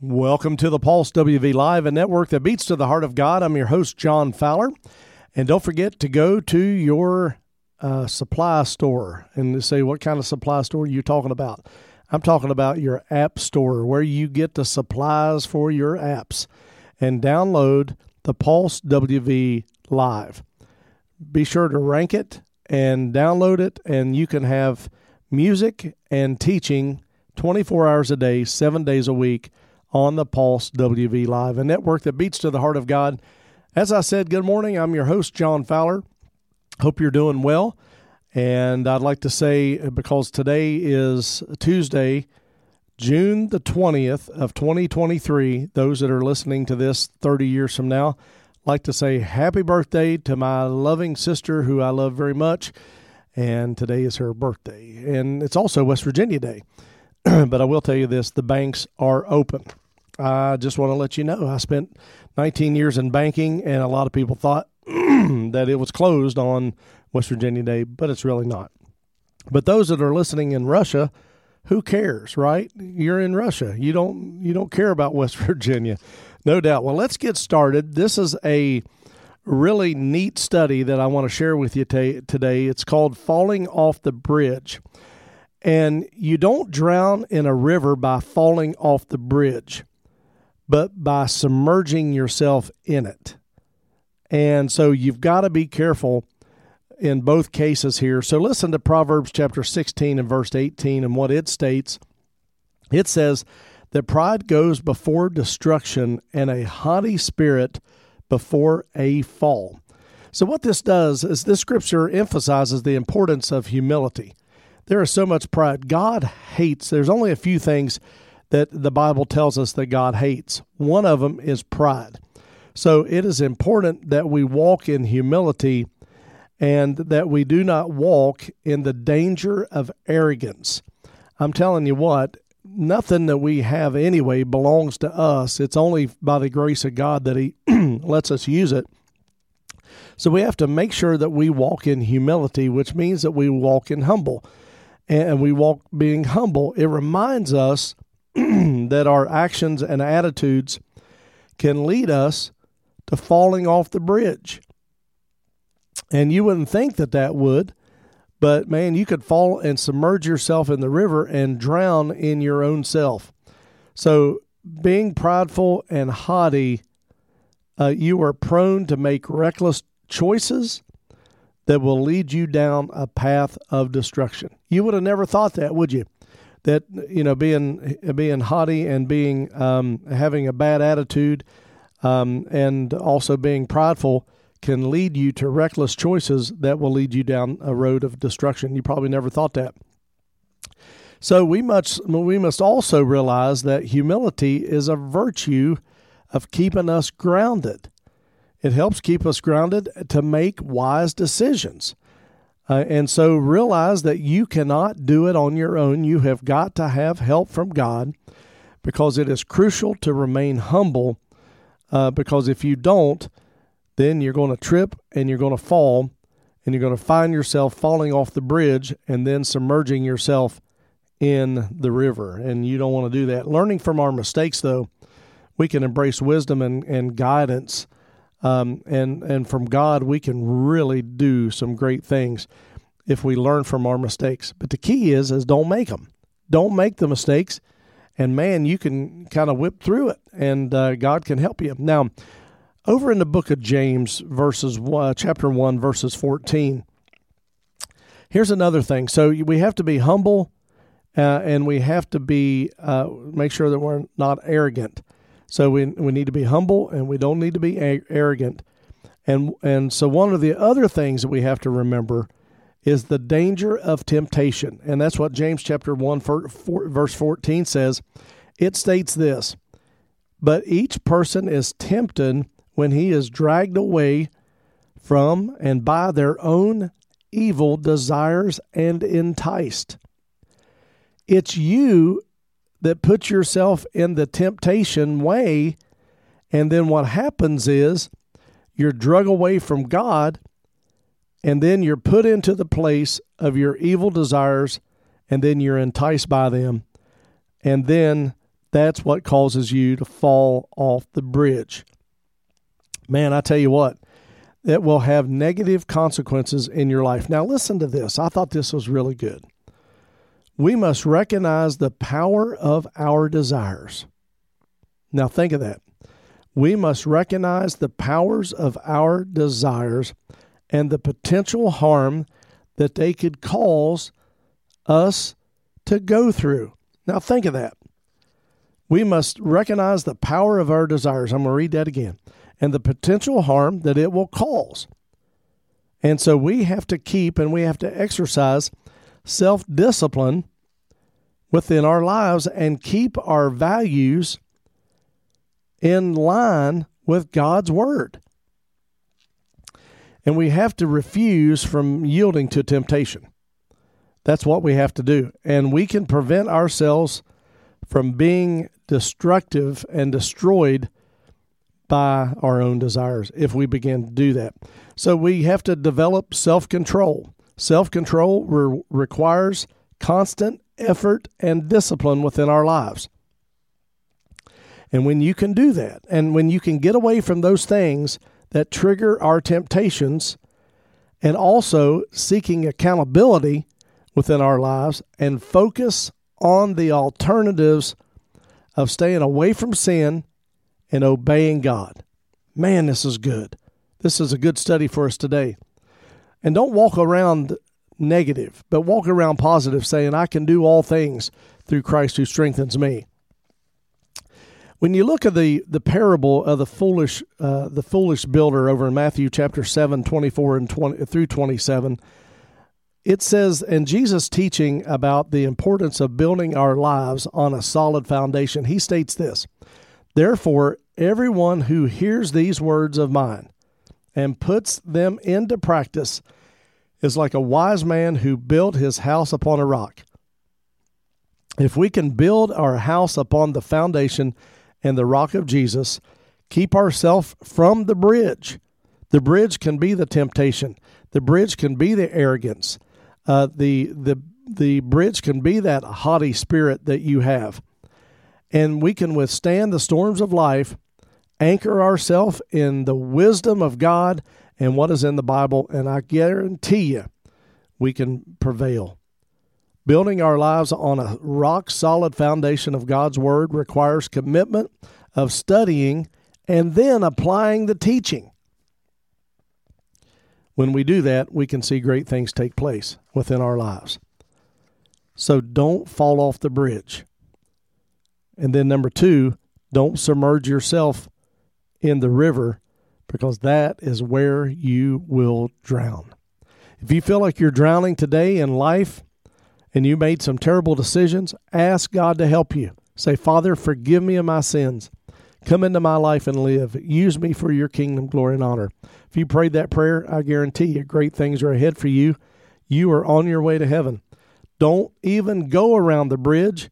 Welcome to the Pulse WV Live, a network that beats to the heart of God. I'm your host, John Fowler. And don't forget to go to your uh, supply store and say, what kind of supply store you're you talking about? I'm talking about your app store where you get the supplies for your apps and download the Pulse WV Live. Be sure to rank it and download it, and you can have music and teaching 24 hours a day, seven days a week on the Pulse WV Live, a network that beats to the heart of God. As I said, good morning. I'm your host, John Fowler. Hope you're doing well. And I'd like to say, because today is Tuesday, June the 20th of 2023, those that are listening to this 30 years from now, like to say happy birthday to my loving sister who I love very much. And today is her birthday. And it's also West Virginia Day. but I will tell you this the banks are open. I just want to let you know I spent 19 years in banking, and a lot of people thought that it was closed on West Virginia Day, but it's really not. But those that are listening in Russia, who cares, right? You're in Russia. You don't you don't care about West Virginia. No doubt. Well, let's get started. This is a really neat study that I want to share with you t- today. It's called Falling Off the Bridge. And you don't drown in a river by falling off the bridge, but by submerging yourself in it. And so you've got to be careful in both cases here. So listen to Proverbs chapter 16 and verse 18 and what it states. It says that pride goes before destruction and a haughty spirit before a fall. So, what this does is this scripture emphasizes the importance of humility. There is so much pride. God hates, there's only a few things that the Bible tells us that God hates. One of them is pride. So it is important that we walk in humility and that we do not walk in the danger of arrogance. I'm telling you what, nothing that we have anyway belongs to us. It's only by the grace of God that He lets us use it. So we have to make sure that we walk in humility, which means that we walk in humble and we walk being humble, it reminds us that our actions and attitudes can lead us to falling off the bridge. And you wouldn't think that that would, but man, you could fall and submerge yourself in the river and drown in your own self. So, being prideful and haughty, uh, you are prone to make reckless choices that will lead you down a path of destruction. You would have never thought that, would you? That you know, being being haughty and being um, having a bad attitude, um, and also being prideful can lead you to reckless choices that will lead you down a road of destruction. You probably never thought that. So we must we must also realize that humility is a virtue of keeping us grounded. It helps keep us grounded to make wise decisions. Uh, and so realize that you cannot do it on your own. You have got to have help from God because it is crucial to remain humble. Uh, because if you don't, then you're going to trip and you're going to fall and you're going to find yourself falling off the bridge and then submerging yourself in the river. And you don't want to do that. Learning from our mistakes, though, we can embrace wisdom and, and guidance um, and and from God, we can really do some great things if we learn from our mistakes. But the key is is don't make them. Don't make the mistakes, and man, you can kind of whip through it, and uh, God can help you. Now, over in the book of James, verses uh, chapter one, verses fourteen. Here's another thing. So we have to be humble, uh, and we have to be uh, make sure that we're not arrogant. So we we need to be humble and we don't need to be a- arrogant. And and so one of the other things that we have to remember is the danger of temptation. And that's what James chapter 1 verse 14 says. It states this: "But each person is tempted when he is dragged away from and by their own evil desires and enticed." It's you that put yourself in the temptation way. And then what happens is you're drug away from God, and then you're put into the place of your evil desires, and then you're enticed by them. And then That's what causes you to fall off the bridge. Man, I tell you what, it will have negative consequences in your life. Now, listen to this. I thought this was really good. We must recognize the power of our desires. Now, think of that. We must recognize the powers of our desires and the potential harm that they could cause us to go through. Now, think of that. We must recognize the power of our desires. I'm going to read that again. And the potential harm that it will cause. And so we have to keep and we have to exercise self discipline within our lives and keep our values in line with God's Word. And we have to refuse from yielding to temptation. That's what we have to do. And we can prevent ourselves from being destructive and destroyed by our own desires if we begin to do that. So we have to develop self control. Self control re- requires constant effort and discipline within our lives. And when you can do that, and when you can get away from those things that trigger our temptations, and also seeking accountability within our lives and focus on the alternatives of staying away from sin and obeying God. Man, this is good. This is a good study for us today. And don't walk around negative, but walk around positive, saying, I can do all things through Christ who strengthens me. When you look at the, the parable of the foolish uh, the foolish builder over in Matthew chapter 7, 24 and 20 through 27, it says, and Jesus teaching about the importance of building our lives on a solid foundation, he states this Therefore, everyone who hears these words of mine and puts them into practice is like a wise man who built his house upon a rock. If we can build our house upon the foundation and the rock of Jesus, keep ourselves from the bridge. The bridge can be the temptation. The bridge can be the arrogance. Uh, the the the bridge can be that haughty spirit that you have, and we can withstand the storms of life, anchor ourselves in the wisdom of God and what is in the Bible, and I guarantee you, we can prevail. Building our lives on a rock solid foundation of God's Word requires commitment of studying and then applying the teaching. When we do that, we can see great things take place within our lives. So don't fall off the bridge. And then, number two, don't submerge yourself in the river because that is where you will drown. If you feel like you're drowning today in life, and you made some terrible decisions, ask God to help you. Say, Father, forgive me of my sins. Come into my life and live. Use me for your kingdom, glory, and honor. If you prayed that prayer, I guarantee you great things are ahead for you. You are on your way to heaven. Don't even go around the bridge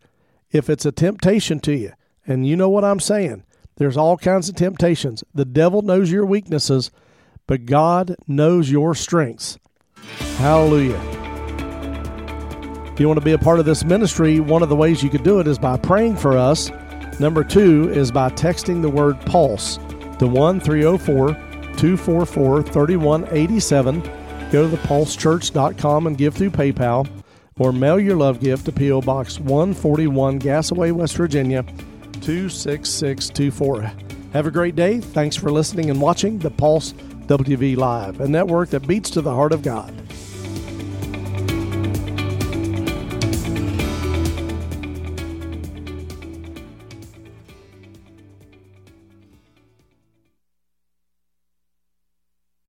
if it's a temptation to you. And you know what I'm saying. There's all kinds of temptations. The devil knows your weaknesses, but God knows your strengths. Hallelujah. If you want to be a part of this ministry, one of the ways you could do it is by praying for us. Number two is by texting the word pulse to 1 304 244 3187. Go to thepulsechurch.com and give through PayPal or mail your love gift to P.O. Box 141, Gassaway, West Virginia 26624. Have a great day. Thanks for listening and watching the Pulse WV Live, a network that beats to the heart of God.